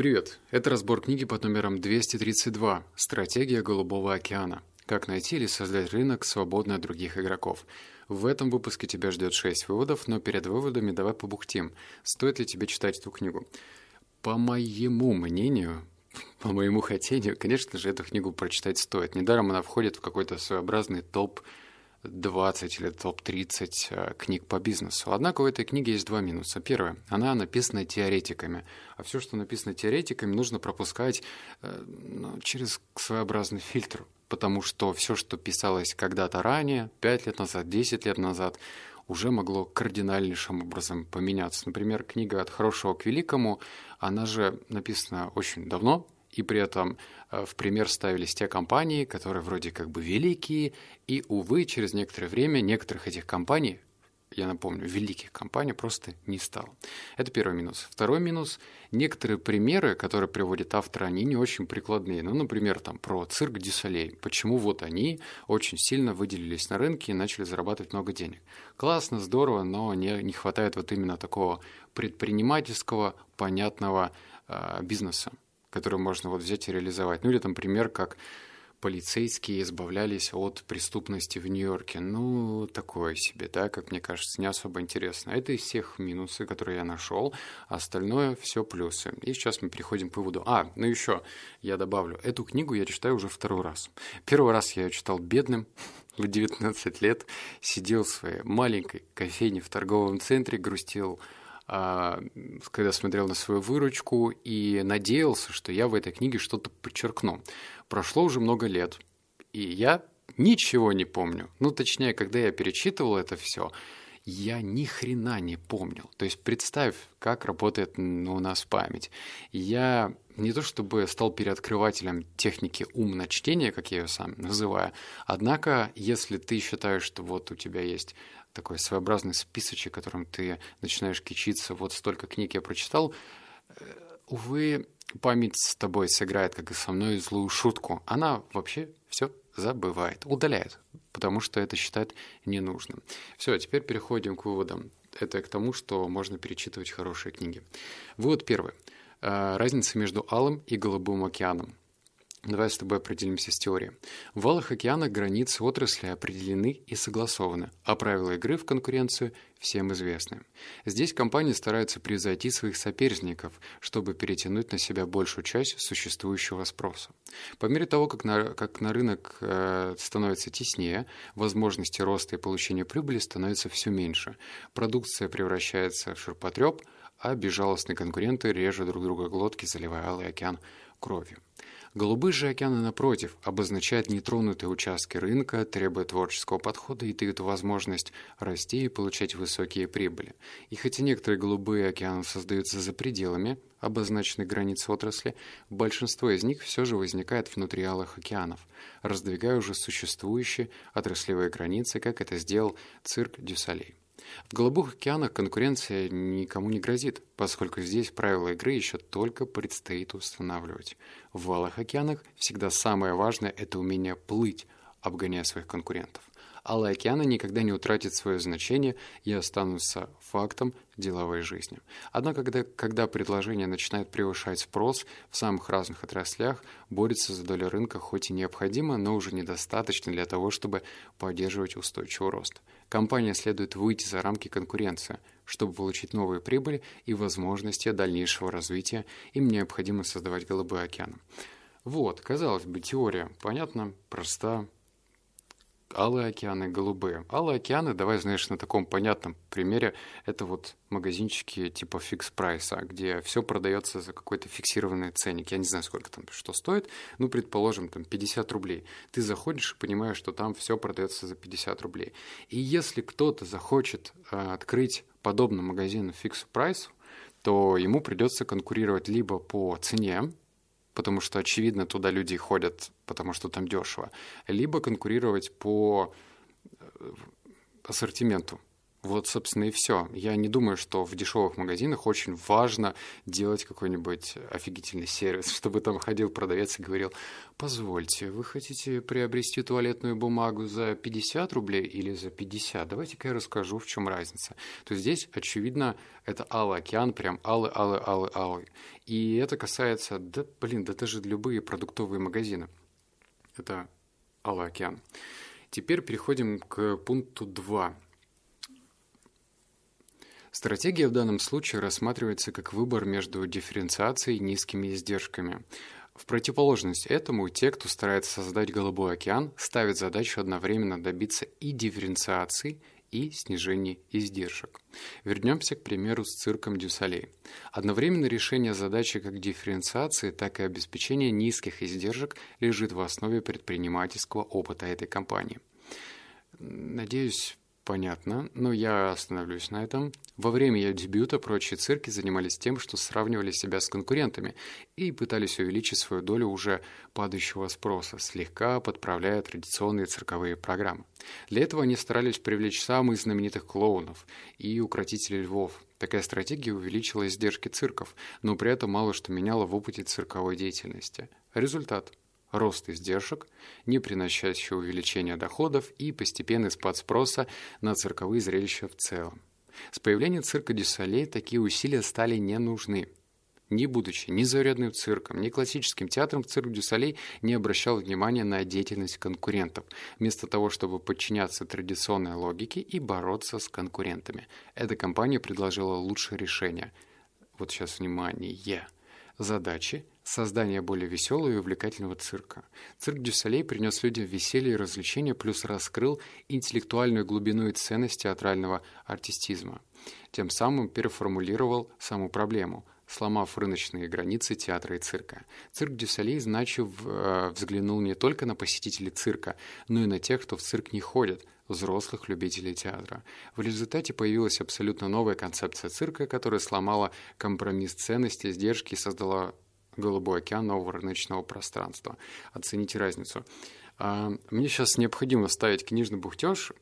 Привет! Это разбор книги под номером 232 «Стратегия Голубого океана. Как найти или создать рынок, свободный от других игроков». В этом выпуске тебя ждет 6 выводов, но перед выводами давай побухтим. Стоит ли тебе читать эту книгу? По моему мнению, по моему хотению, конечно же, эту книгу прочитать стоит. Недаром она входит в какой-то своеобразный топ 20 или топ-30 э, книг по бизнесу. Однако у этой книги есть два минуса. Первое, она написана теоретиками, а все, что написано теоретиками, нужно пропускать э, ну, через своеобразный фильтр, потому что все, что писалось когда-то ранее, 5 лет назад, 10 лет назад, уже могло кардинальнейшим образом поменяться. Например, книга «От хорошего к великому», она же написана очень давно, и при этом э, в пример ставились те компании, которые вроде как бы великие, и, увы, через некоторое время некоторых этих компаний, я напомню, великих компаний просто не стало. Это первый минус. Второй минус – некоторые примеры, которые приводит автор, они не очень прикладные. Ну, например, там про цирк Дюсалей. Почему вот они очень сильно выделились на рынке и начали зарабатывать много денег. Классно, здорово, но не, не хватает вот именно такого предпринимательского, понятного э, бизнеса который можно вот взять и реализовать. Ну или там пример, как полицейские избавлялись от преступности в Нью-Йорке. Ну, такое себе, да, как мне кажется, не особо интересно. Это из всех минусы, которые я нашел, а остальное все плюсы. И сейчас мы переходим к выводу. А, ну еще я добавлю, эту книгу я читаю уже второй раз. Первый раз я ее читал бедным, в 19 лет, сидел в своей маленькой кофейне в торговом центре, грустил когда смотрел на свою выручку и надеялся, что я в этой книге что-то подчеркну. Прошло уже много лет, и я ничего не помню. Ну, точнее, когда я перечитывал это все, я ни хрена не помнил. То есть представь, как работает у нас память. Я не то чтобы стал переоткрывателем техники умного чтения, как я ее сам называю, однако, если ты считаешь, что вот у тебя есть такой своеобразный списочек, которым ты начинаешь кичиться, вот столько книг я прочитал, э, увы, память с тобой сыграет, как и со мной, злую шутку. Она вообще все забывает, удаляет, потому что это считает ненужным. Все, теперь переходим к выводам. Это к тому, что можно перечитывать хорошие книги. Вывод первый. Э, разница между Алым и Голубым океаном. Давай с тобой определимся с теорией. В валах океана границы отрасли определены и согласованы, а правила игры в конкуренцию всем известны. Здесь компании стараются превзойти своих соперников, чтобы перетянуть на себя большую часть существующего спроса. По мере того, как на, как на рынок э, становится теснее, возможности роста и получения прибыли становятся все меньше. Продукция превращается в ширпотреб, а безжалостные конкуренты режут друг друга глотки, заливая Алый океан кровью. Голубые же океаны, напротив, обозначают нетронутые участки рынка, требуя творческого подхода и дают возможность расти и получать высокие прибыли. И хотя некоторые голубые океаны создаются за пределами обозначенных границ отрасли, большинство из них все же возникает внутри алых океанов, раздвигая уже существующие отраслевые границы, как это сделал цирк Дюсалей. В голубых океанах конкуренция никому не грозит, поскольку здесь правила игры еще только предстоит устанавливать. В валых океанах всегда самое важное – это умение плыть, обгоняя своих конкурентов. Алые океаны никогда не утратят свое значение и останутся фактом деловой жизни. Однако, когда, когда предложение начинает превышать спрос в самых разных отраслях, борется за долю рынка хоть и необходимо, но уже недостаточно для того, чтобы поддерживать устойчивый рост. Компания следует выйти за рамки конкуренции, чтобы получить новые прибыли и возможности дальнейшего развития, им необходимо создавать голубой океан. Вот, казалось бы, теория понятна, проста, алые океаны, голубые. Алые океаны, давай, знаешь, на таком понятном примере, это вот магазинчики типа фикс прайса, где все продается за какой-то фиксированный ценник. Я не знаю, сколько там что стоит, ну, предположим, там 50 рублей. Ты заходишь и понимаешь, что там все продается за 50 рублей. И если кто-то захочет э, открыть подобный магазин фикс прайсу, то ему придется конкурировать либо по цене, потому что, очевидно, туда люди ходят, потому что там дешево, либо конкурировать по э, ассортименту, Вот, собственно, и все. Я не думаю, что в дешевых магазинах очень важно делать какой-нибудь офигительный сервис, чтобы там ходил продавец и говорил, позвольте, вы хотите приобрести туалетную бумагу за 50 рублей или за 50? Давайте-ка я расскажу, в чем разница. То есть здесь, очевидно, это алый океан, прям алый, алый, алый, алый. И это касается, да, блин, да даже любые продуктовые магазины. Это алый океан. Теперь переходим к пункту 2 Стратегия в данном случае рассматривается как выбор между дифференциацией и низкими издержками. В противоположность этому, те, кто старается создать голубой океан, ставят задачу одновременно добиться и дифференциации, и снижения издержек. Вернемся к примеру с цирком Дюсалей. Одновременно решение задачи как дифференциации, так и обеспечения низких издержек лежит в основе предпринимательского опыта этой компании. Надеюсь, Понятно, но я остановлюсь на этом. Во время ее дебюта прочие цирки занимались тем, что сравнивали себя с конкурентами и пытались увеличить свою долю уже падающего спроса, слегка подправляя традиционные цирковые программы. Для этого они старались привлечь самых знаменитых клоунов и укротителей львов. Такая стратегия увеличила издержки цирков, но при этом мало что меняло в опыте цирковой деятельности. Результат – рост издержек, не приносящий увеличения доходов и постепенный спад спроса на цирковые зрелища в целом. С появлением цирка Дюссалей такие усилия стали не нужны. Не будучи ни зарядным цирком, ни классическим театром, цирк Дюссалей не обращал внимания на деятельность конкурентов, вместо того, чтобы подчиняться традиционной логике и бороться с конкурентами. Эта компания предложила лучшее решение. Вот сейчас внимание. Задачи создание более веселого и увлекательного цирка. Цирк дю Солей принес людям веселье и развлечения, плюс раскрыл интеллектуальную глубину и ценность театрального артистизма. Тем самым переформулировал саму проблему, сломав рыночные границы театра и цирка. Цирк дю Солей значит э, взглянул не только на посетителей цирка, но и на тех, кто в цирк не ходит, взрослых любителей театра. В результате появилась абсолютно новая концепция цирка, которая сломала компромисс ценностей, сдержки и создала голубой океан нового рыночного пространства. Оцените разницу. А, мне сейчас необходимо ставить книжный бухтеж.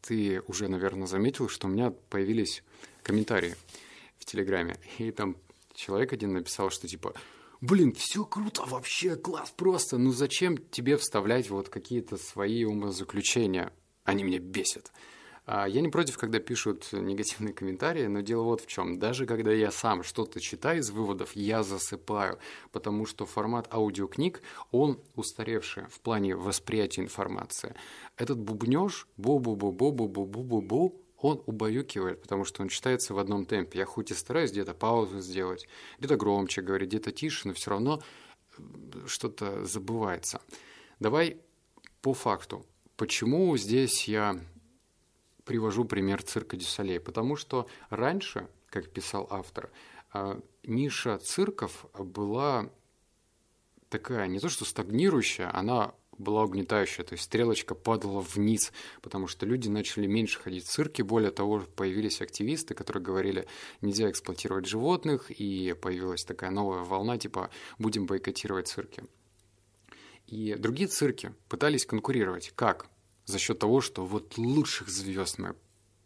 Ты уже, наверное, заметил, что у меня появились комментарии в Телеграме. И там человек один написал, что типа блин, все круто, вообще класс просто, ну зачем тебе вставлять вот какие-то свои умозаключения? Они меня бесят. А, я не против, когда пишут негативные комментарии, но дело вот в чем. Даже когда я сам что-то читаю из выводов, я засыпаю, потому что формат аудиокниг, он устаревший в плане восприятия информации. Этот бубнеж, бу-бу-бу-бу-бу-бу-бу-бу, он убаюкивает, потому что он читается в одном темпе. Я хоть и стараюсь где-то паузу сделать, где-то громче говорить, где-то тише, но все равно что-то забывается. Давай по факту. Почему здесь я привожу пример цирка Дюсалей, потому что раньше, как писал автор, а, ниша цирков была такая, не то что стагнирующая, она была угнетающая, то есть стрелочка падала вниз, потому что люди начали меньше ходить в цирки, более того, появились активисты, которые говорили, нельзя эксплуатировать животных, и появилась такая новая волна, типа, будем бойкотировать цирки. И другие цирки пытались конкурировать. Как? За счет того, что вот лучших звезд мы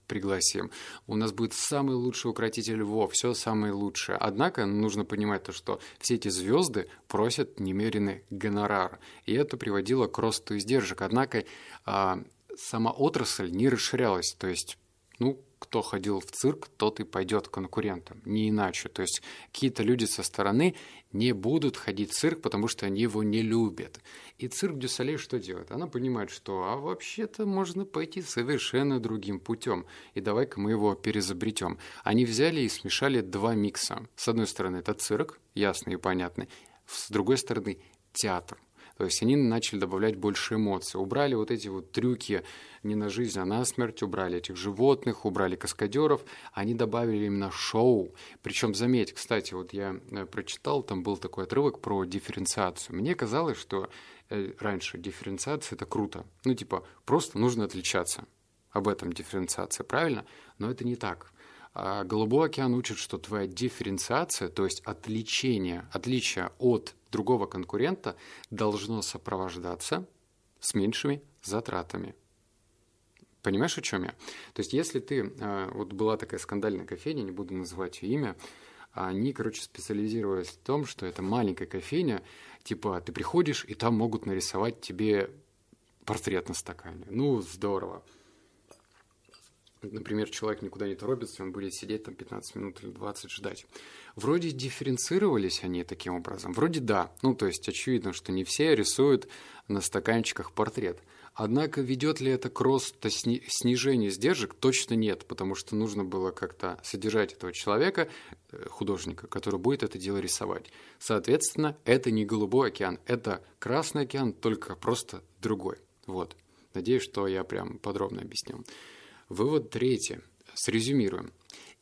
пригласим. У нас будет самый лучший укротитель львов, все самое лучшее. Однако нужно понимать то, что все эти звезды просят немеренный гонорар. И это приводило к росту издержек. Однако а, сама отрасль не расширялась. То есть, ну, кто ходил в цирк, тот и пойдет к конкурентам, не иначе. То есть какие-то люди со стороны не будут ходить в цирк, потому что они его не любят. И цирк Дюсалей что делает? Она понимает, что а вообще-то можно пойти совершенно другим путем. И давай-ка мы его перезабретем. Они взяли и смешали два микса. С одной стороны, это цирк, ясный и понятный. С другой стороны, театр. То есть они начали добавлять больше эмоций. Убрали вот эти вот трюки не на жизнь, а на смерть, убрали этих животных, убрали каскадеров. Они добавили именно шоу. Причем, заметь, кстати, вот я э, прочитал, там был такой отрывок про дифференциацию. Мне казалось, что э, раньше дифференциация – это круто. Ну, типа, просто нужно отличаться. Об этом дифференциация, правильно? Но это не так. А Голубой океан учит, что твоя дифференциация, то есть отличение, отличие от другого конкурента должно сопровождаться с меньшими затратами. Понимаешь, о чем я? То есть, если ты... Э, вот была такая скандальная кофейня, не буду называть ее имя, они, короче, специализировались в том, что это маленькая кофейня, типа ты приходишь, и там могут нарисовать тебе портрет на стакане. Ну, здорово. Например, человек никуда не торопится, он будет сидеть там 15 минут или 20 ждать. Вроде дифференцировались они таким образом. Вроде да. Ну, то есть очевидно, что не все рисуют на стаканчиках портрет. Однако ведет ли это к росту снижению сдержек? Точно нет, потому что нужно было как-то содержать этого человека, э, художника, который будет это дело рисовать. Соответственно, это не голубой океан, это Красный океан, только просто другой. Вот. Надеюсь, что я прям подробно объяснил. Вывод третий. Срезюмируем.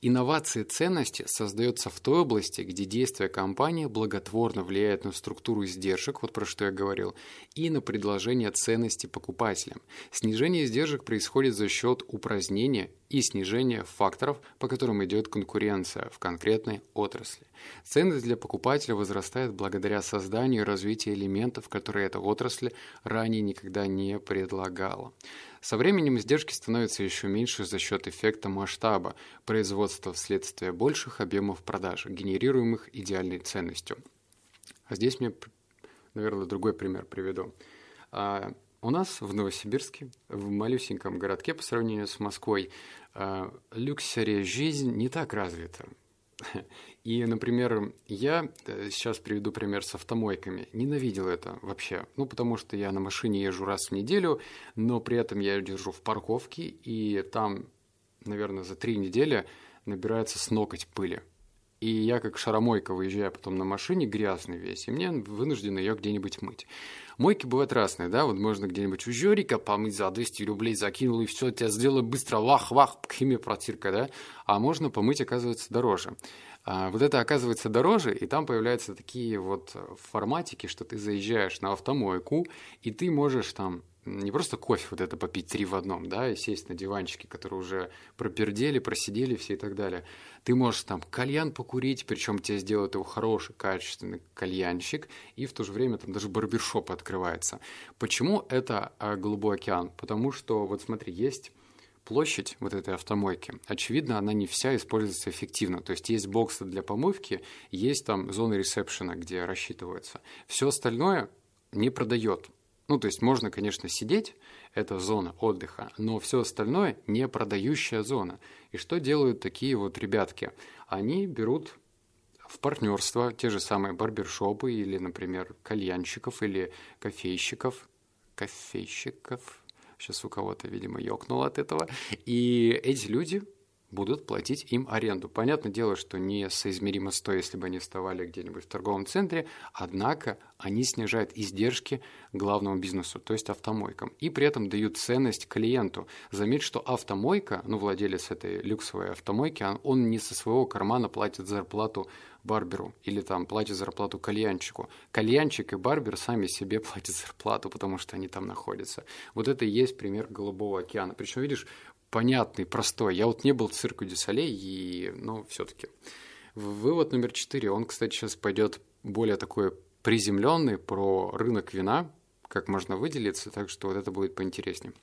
Инновации ценности создается в той области, где действия компании благотворно влияют на структуру издержек, вот про что я говорил, и на предложение ценности покупателям. Снижение издержек происходит за счет упразднения и снижения факторов, по которым идет конкуренция в конкретной отрасли. Ценность для покупателя возрастает благодаря созданию и развитию элементов, которые эта отрасль ранее никогда не предлагала. Со временем издержки становятся еще меньше за счет эффекта масштаба производства вследствие больших объемов продаж, генерируемых идеальной ценностью. А здесь мне, наверное, другой пример приведу. У нас в Новосибирске, в малюсеньком городке по сравнению с Москвой, а, люксерия жизнь не так развита. И, например, я э, сейчас приведу пример с автомойками. Ненавидел это вообще. Ну, потому что я на машине езжу раз в неделю, но при этом я держу в парковке, и там, наверное, за три недели набирается с ноготь пыли. И я как шаромойка выезжаю потом на машине грязный весь, и мне вынужден ее где-нибудь мыть. Мойки бывают разные, да, вот можно где-нибудь у Жорика помыть за 200 рублей, закинул, и все, тебя сделали быстро, вах-вах, химия протирка, да, а можно помыть, оказывается, дороже. А вот это оказывается дороже, и там появляются такие вот форматики, что ты заезжаешь на автомойку, и ты можешь там не просто кофе вот это попить три в одном, да, и сесть на диванчике, которые уже пропердели, просидели все и так далее. Ты можешь там кальян покурить, причем тебе сделают его хороший, качественный кальянщик, и в то же время там даже барбершоп открывается. Почему это а, голубой океан? Потому что, вот смотри, есть площадь вот этой автомойки, очевидно, она не вся используется эффективно. То есть есть боксы для помывки, есть там зоны ресепшена, где рассчитываются. Все остальное не продает. Ну, то есть можно, конечно, сидеть, это зона отдыха, но все остальное не продающая зона. И что делают такие вот ребятки? Они берут в партнерство те же самые барбершопы или, например, кальянщиков или кофейщиков, кофейщиков, сейчас у кого-то, видимо, ёкнуло от этого, и эти люди будут платить им аренду. Понятное дело, что не соизмеримо с той, если бы они вставали где-нибудь в торговом центре, однако они снижают издержки главному бизнесу, то есть автомойкам, и при этом дают ценность клиенту. Заметь, что автомойка, ну, владелец этой люксовой автомойки, он, он не со своего кармана платит зарплату барберу или там платит зарплату кальянчику. Кальянчик и барбер сами себе платят зарплату, потому что они там находятся. Вот это и есть пример Голубого океана. Причем, видишь, понятный, простой. Я вот не был в цирку Дюсалей, и, ну, все-таки. Вывод номер четыре. Он, кстати, сейчас пойдет более такой приземленный про рынок вина, как можно выделиться, так что вот это будет поинтереснее.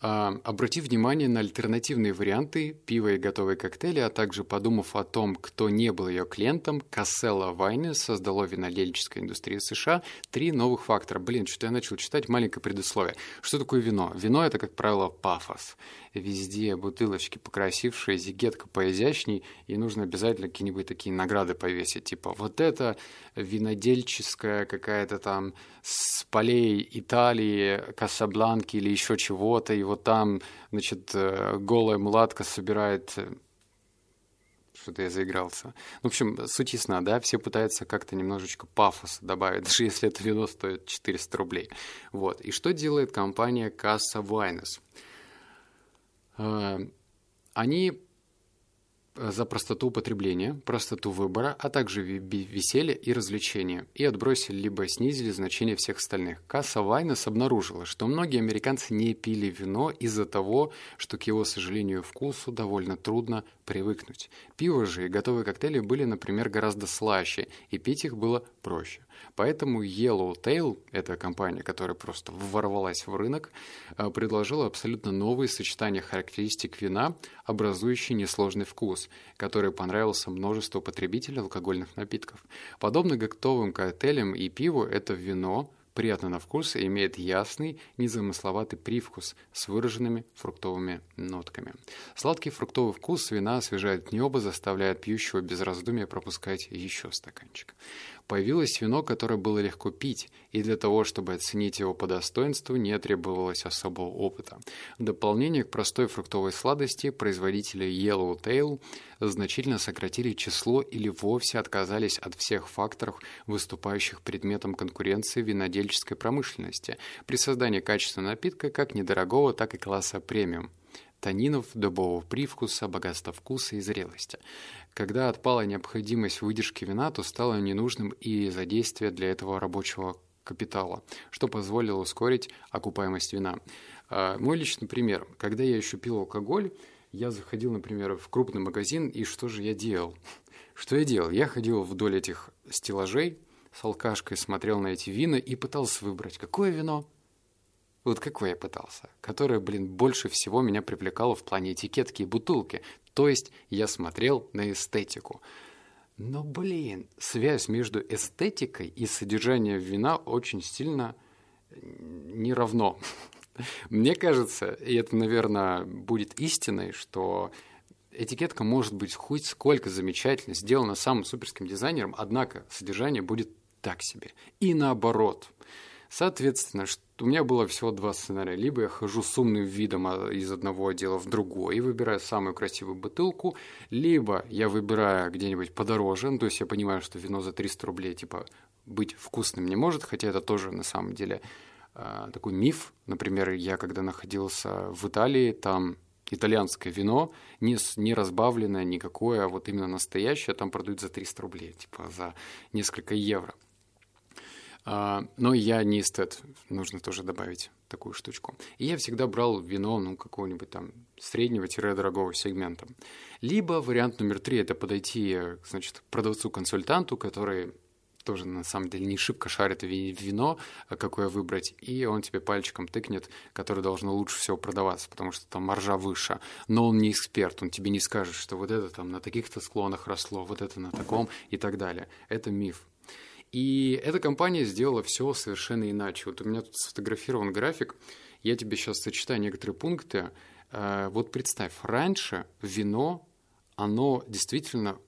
А, обратив внимание на альтернативные варианты пива и готовые коктейли, а также подумав о том, кто не был ее клиентом, Касселла Вайны создало винодельческая индустрия США три новых фактора. Блин, что-то я начал читать, маленькое предусловие. Что такое вино? Вино – это, как правило, пафос везде бутылочки покрасившие, зигетка поизящней, и нужно обязательно какие-нибудь такие награды повесить, типа вот это винодельческая какая-то там с полей Италии, Касабланки или еще чего-то, и вот там, значит, э, голая мулатка собирает э, что-то я заигрался. В общем, суть ясна, да, все пытаются как-то немножечко пафоса добавить, даже если это вино стоит 400 рублей. Вот. И что делает компания Casa Wines? Э, они за простоту употребления, простоту выбора, а также веселье и развлечения, и отбросили либо снизили значение всех остальных. Касса Вайнес обнаружила, что многие американцы не пили вино из-за того, что к его сожалению вкусу довольно трудно привыкнуть. Пиво же и готовые коктейли были, например, гораздо слаще, и пить их было проще. Поэтому Yellowtail, эта компания, которая просто ворвалась в рынок, э, предложила абсолютно новые сочетания характеристик вина, образующие несложный вкус, который понравился множеству потребителей алкогольных напитков. Подобно готовым коктейлям и пиву, это вино приятно на вкус и имеет ясный, незамысловатый привкус с выраженными фруктовыми нотками. Сладкий фруктовый вкус вина освежает небо, заставляет пьющего без раздумия пропускать еще стаканчик. Появилось вино, которое было легко пить, и для того, чтобы оценить его по достоинству, не требовалось особого опыта. В дополнение к простой фруктовой сладости, производители Yellowtail значительно сократили число или вовсе отказались от всех факторов, выступающих предметом конкуренции винодельческой промышленности при создании качественного напитка как недорогого, так и класса премиум танинов, дубового привкуса, богатства вкуса и зрелости. Когда отпала необходимость выдержки вина, то стало ненужным и задействие для этого рабочего капитала, что позволило ускорить окупаемость вина. А, мой личный пример. Когда я еще пил алкоголь, я заходил, например, в крупный магазин, и что же я делал? Что я делал? Я ходил вдоль этих стеллажей с алкашкой, смотрел на эти вина и пытался выбрать, какое вино, вот какое я пытался, которое, блин, больше всего меня привлекало в плане этикетки и бутылки. То есть я смотрел на эстетику. Но, блин, связь между эстетикой и содержанием вина очень сильно не равно. Мне кажется, и это, наверное, будет истиной, что этикетка может быть хоть сколько замечательно, сделана самым суперским дизайнером, однако содержание будет так себе. И наоборот. Соответственно, у меня было всего два сценария. Либо я хожу с умным видом а, из одного отдела в другой и выбираю самую красивую бутылку, либо я выбираю где-нибудь подороже, ну, то есть я понимаю, что вино за 300 рублей, типа, быть вкусным не может, хотя это тоже на самом деле э, такой миф. Например, я когда находился в Италии, там итальянское вино, не, не разбавленное никакое, а вот именно настоящее, там продают за 300 рублей, типа за несколько евро. А, но я не эстет, нужно тоже добавить такую штучку. И я всегда брал вино, ну, какого-нибудь там среднего-дорогого сегмента. Либо вариант номер три – это подойти, значит, продавцу-консультанту, который тоже на самом деле не шибко шарит вино, а какое выбрать, и он тебе пальчиком тыкнет, которое должно лучше всего продаваться, потому что там маржа выше. Но он не эксперт, он тебе не скажет, что вот это там на таких-то склонах росло, вот это на таком и так далее. Это миф. И эта компания сделала все совершенно иначе. Вот у меня тут сфотографирован график. Я тебе сейчас зачитаю некоторые пункты. Э, вот представь, раньше вино, оно действительно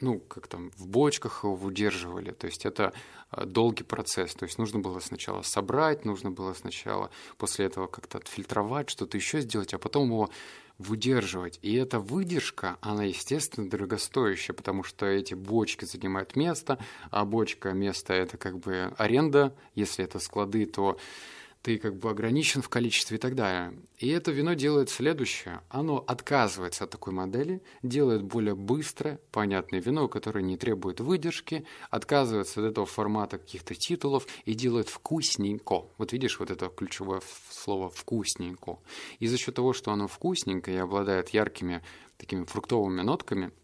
ну, как там, в бочках его удерживали. То есть это э, долгий процесс. То есть нужно было сначала собрать, нужно было сначала после этого как-то отфильтровать, что-то еще сделать, а потом его выдерживать. И эта выдержка, она, естественно, дорогостоящая, потому что эти бочки занимают место, а бочка место это как бы аренда. Если это склады, то ты как бы ограничен в количестве и так далее. И это вино делает следующее. Оно отказывается от такой модели, делает более быстрое, понятное вино, которое не требует выдержки, отказывается от этого формата каких-то титулов и делает вкусненько. Вот видишь вот это ключевое слово «вкусненько». И за счет того, что оно вкусненькое и обладает яркими такими фруктовыми нотками –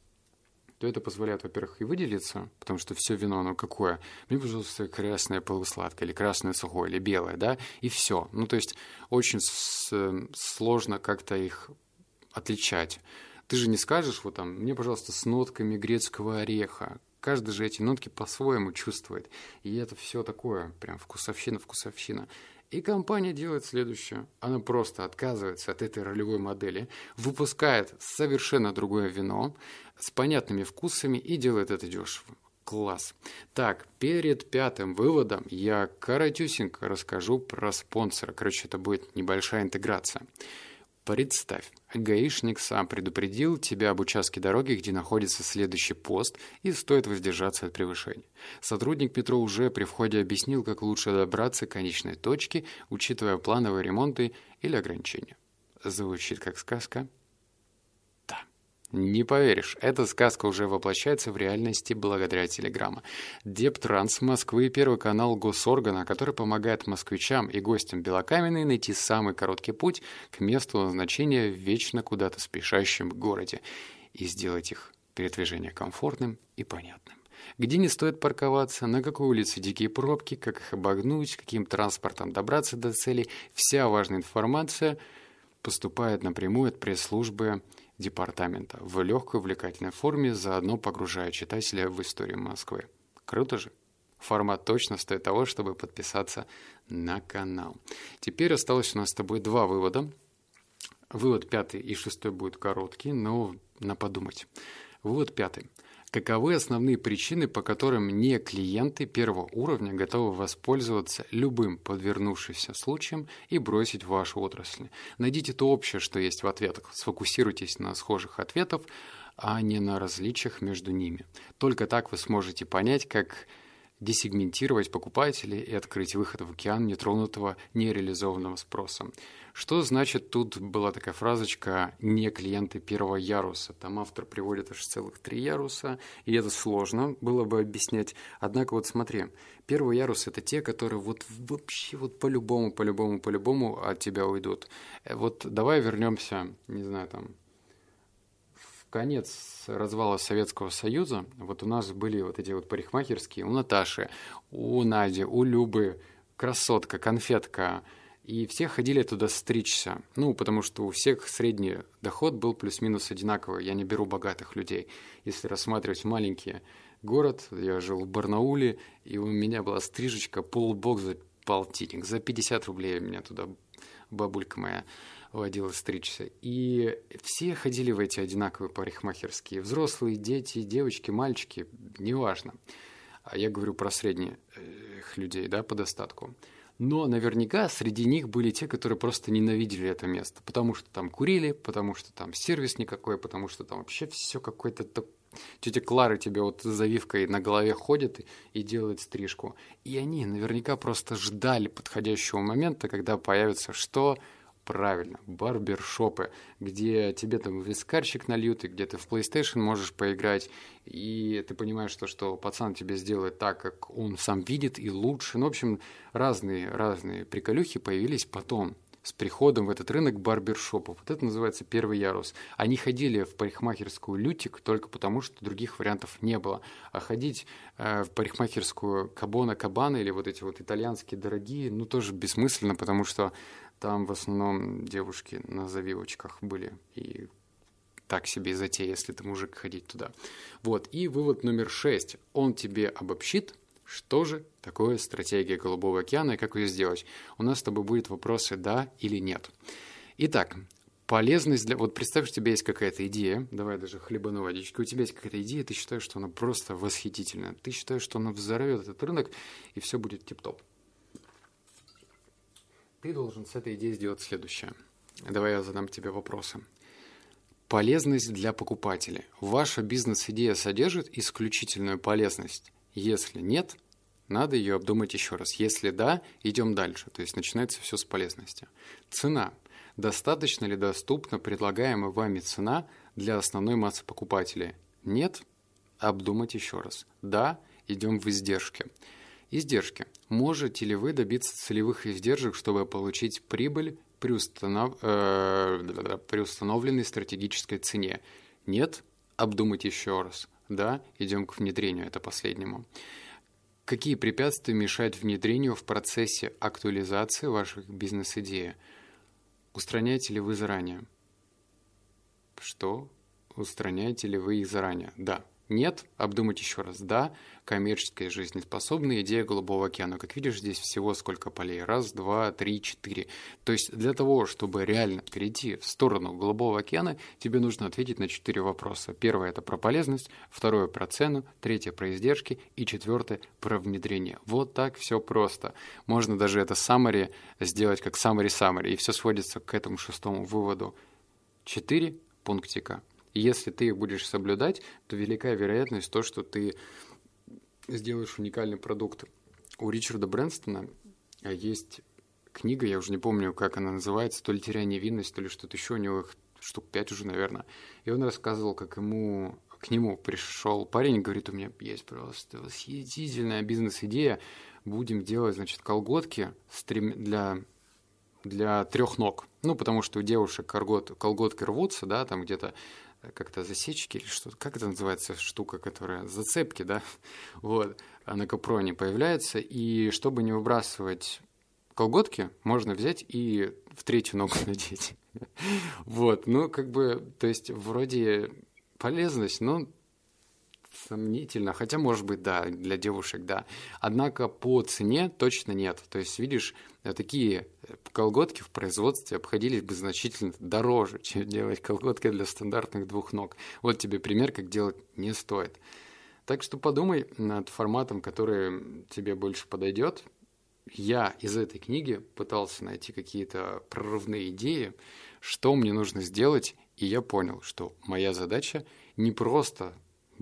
то это позволяет, во-первых, и выделиться, потому что все вино, оно какое? Мне, пожалуйста, красное полусладкое, или красное сухое, или белое, да, и все. Ну, то есть очень сложно как-то их отличать. Ты же не скажешь, вот там, мне, пожалуйста, с нотками грецкого ореха. Каждый же эти нотки по-своему чувствует. И это все такое, прям вкусовщина, вкусовщина. И компания делает следующее. Она просто отказывается от этой ролевой модели, выпускает совершенно другое вино с понятными вкусами и делает это дешево. Класс. Так, перед пятым выводом я коротюсенько расскажу про спонсора. Короче, это будет небольшая интеграция. Представь, гаишник сам предупредил тебя об участке дороги, где находится следующий пост, и стоит воздержаться от превышения. Сотрудник метро уже при входе объяснил, как лучше добраться к конечной точке, учитывая плановые ремонты или ограничения. Звучит как сказка? Не поверишь, эта сказка уже воплощается в реальности благодаря телеграмма. Дептранс Москвы – первый канал госоргана, который помогает москвичам и гостям Белокаменной найти самый короткий путь к месту назначения в вечно куда-то спешащем городе и сделать их передвижение комфортным и понятным. Где не стоит парковаться, на какой улице дикие пробки, как их обогнуть, каким транспортом добраться до цели – вся важная информация поступает напрямую от пресс-службы департамента в легкой увлекательной форме, заодно погружая читателя в историю Москвы. Круто же? Формат точно стоит того, чтобы подписаться на канал. Теперь осталось у нас с тобой два вывода. Вывод пятый и шестой будет короткий, но на подумать. Вывод пятый. Каковы основные причины, по которым не клиенты первого уровня готовы воспользоваться любым подвернувшимся случаем и бросить вашу отрасль? Найдите то общее, что есть в ответах. Сфокусируйтесь на схожих ответах, а не на различиях между ними. Только так вы сможете понять, как десегментировать покупателей и открыть выход в океан нетронутого, нереализованного спроса. Что значит тут была такая фразочка «не клиенты первого яруса»? Там автор приводит аж целых три яруса, и это сложно было бы объяснять. Однако вот смотри, первый ярус – это те, которые вот вообще вот по-любому, по-любому, по-любому от тебя уйдут. Э, вот давай вернемся, не знаю, там, конец развала Советского Союза. Вот у нас были вот эти вот парикмахерские у Наташи, у Нади, у Любы, красотка, конфетка – и все ходили туда стричься. Ну, потому что у всех средний доход был плюс-минус одинаковый. Я не беру богатых людей. Если рассматривать маленький город, я жил в Барнауле, и у меня была стрижечка полбок за полтинник. За 50 рублей меня туда бабулька моя водила стричься. И все ходили в эти одинаковые парикмахерские. Взрослые, дети, девочки, мальчики, неважно. А я говорю про средних людей, да, по достатку. Но наверняка среди них были те, которые просто ненавидели это место, потому что там курили, потому что там сервис никакой, потому что там вообще все какое-то... Тетя Клара тебе вот с завивкой на голове ходит и, делает стрижку. И они наверняка просто ждали подходящего момента, когда появится что Правильно, барбершопы, где тебе там вискарчик нальют, и где ты в PlayStation можешь поиграть, и ты понимаешь, что, что пацан тебе сделает так, как он сам видит, и лучше. Ну, в общем, разные, разные приколюхи появились потом с приходом в этот рынок барбершопов. Вот это называется первый ярус. Они ходили в парикмахерскую «Лютик» только потому, что других вариантов не было. А ходить э, в парикмахерскую «Кабона Кабана» или вот эти вот итальянские дорогие, ну, тоже бессмысленно, потому что там в основном девушки на завивочках были. И так себе затея, если ты мужик, ходить туда. Вот. И вывод номер шесть. Он тебе обобщит, что же такое стратегия Голубого океана и как ее сделать. У нас с тобой будут вопросы «да» или «нет». Итак, полезность для... Вот представь, что у тебя есть какая-то идея, давай даже хлебану водички, у тебя есть какая-то идея, ты считаешь, что она просто восхитительная, ты считаешь, что она взорвет этот рынок, и все будет тип-топ ты должен с этой идеей сделать следующее. Давай я задам тебе вопросы. Полезность для покупателя. Ваша бизнес-идея содержит исключительную полезность? Если нет, надо ее обдумать еще раз. Если да, идем дальше. То есть начинается все с полезности. Цена. Достаточно ли доступна предлагаемая вами цена для основной массы покупателей? Нет? Обдумать еще раз. Да, идем в издержки. Издержки. Можете ли вы добиться целевых издержек, чтобы получить прибыль при, установ... э... при установленной стратегической цене? Нет? Обдумать еще раз. Да? Идем к внедрению, это последнему. Какие препятствия мешают внедрению в процессе актуализации ваших бизнес-идеи? Устраняете ли вы заранее? Что? Устраняете ли вы их заранее? Да. Нет, обдумать еще раз. Да, коммерческая жизнеспособная идея Голубого океана. Как видишь, здесь всего сколько полей? Раз, два, три, четыре. То есть для того, чтобы реально перейти в сторону Голубого океана, тебе нужно ответить на четыре вопроса. Первое – это про полезность, второе – про цену, третье – про издержки и четвертое – про внедрение. Вот так все просто. Можно даже это summary сделать как summary-summary, и все сводится к этому шестому выводу. Четыре пунктика – и если ты их будешь соблюдать, то велика вероятность то, что ты сделаешь уникальный продукт. У Ричарда Брэнстона есть книга, я уже не помню, как она называется, то ли «Теряя невинность», то ли что-то еще, у него их штук пять уже, наверное. И он рассказывал, как ему к нему пришел парень и говорит, у меня есть просто восхитительная бизнес-идея, будем делать, значит, колготки для, для трех ног. Ну, потому что у девушек колгот, колготки рвутся, да, там где-то как-то засечки или что-то, как это называется штука, которая зацепки, да, вот, а на капроне появляется, и чтобы не выбрасывать колготки, можно взять и в третью ногу надеть. Вот, ну, как бы, то есть, вроде полезность, но сомнительно. Хотя, может быть, да, для девушек, да. Однако по цене точно нет. То есть, видишь, такие колготки в производстве обходились бы значительно дороже, чем делать колготки для стандартных двух ног. Вот тебе пример, как делать не стоит. Так что подумай над форматом, который тебе больше подойдет. Я из этой книги пытался найти какие-то прорывные идеи, что мне нужно сделать, и я понял, что моя задача не просто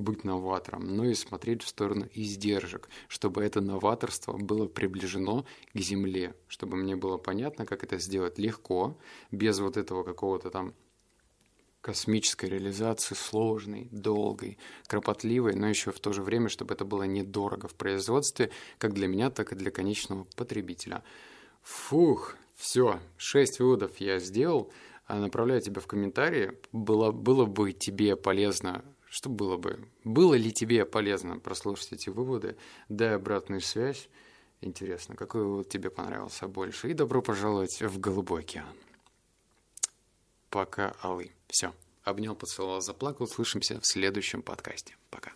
быть новатором, но и смотреть в сторону издержек, чтобы это новаторство было приближено к земле, чтобы мне было понятно, как это сделать легко, без вот этого какого-то там космической реализации, сложной, долгой, кропотливой, но еще в то же время, чтобы это было недорого в производстве, как для меня, так и для конечного потребителя. Фух, все, шесть выводов я сделал. А направляю тебя в комментарии. Было, было бы тебе полезно что было бы? Было ли тебе полезно прослушать эти выводы? Дай обратную связь. Интересно, какой вывод тебе понравился больше? И добро пожаловать в Голубой океан. Пока, Алый. Все. Обнял, поцеловал, заплакал. Слышимся в следующем подкасте. Пока.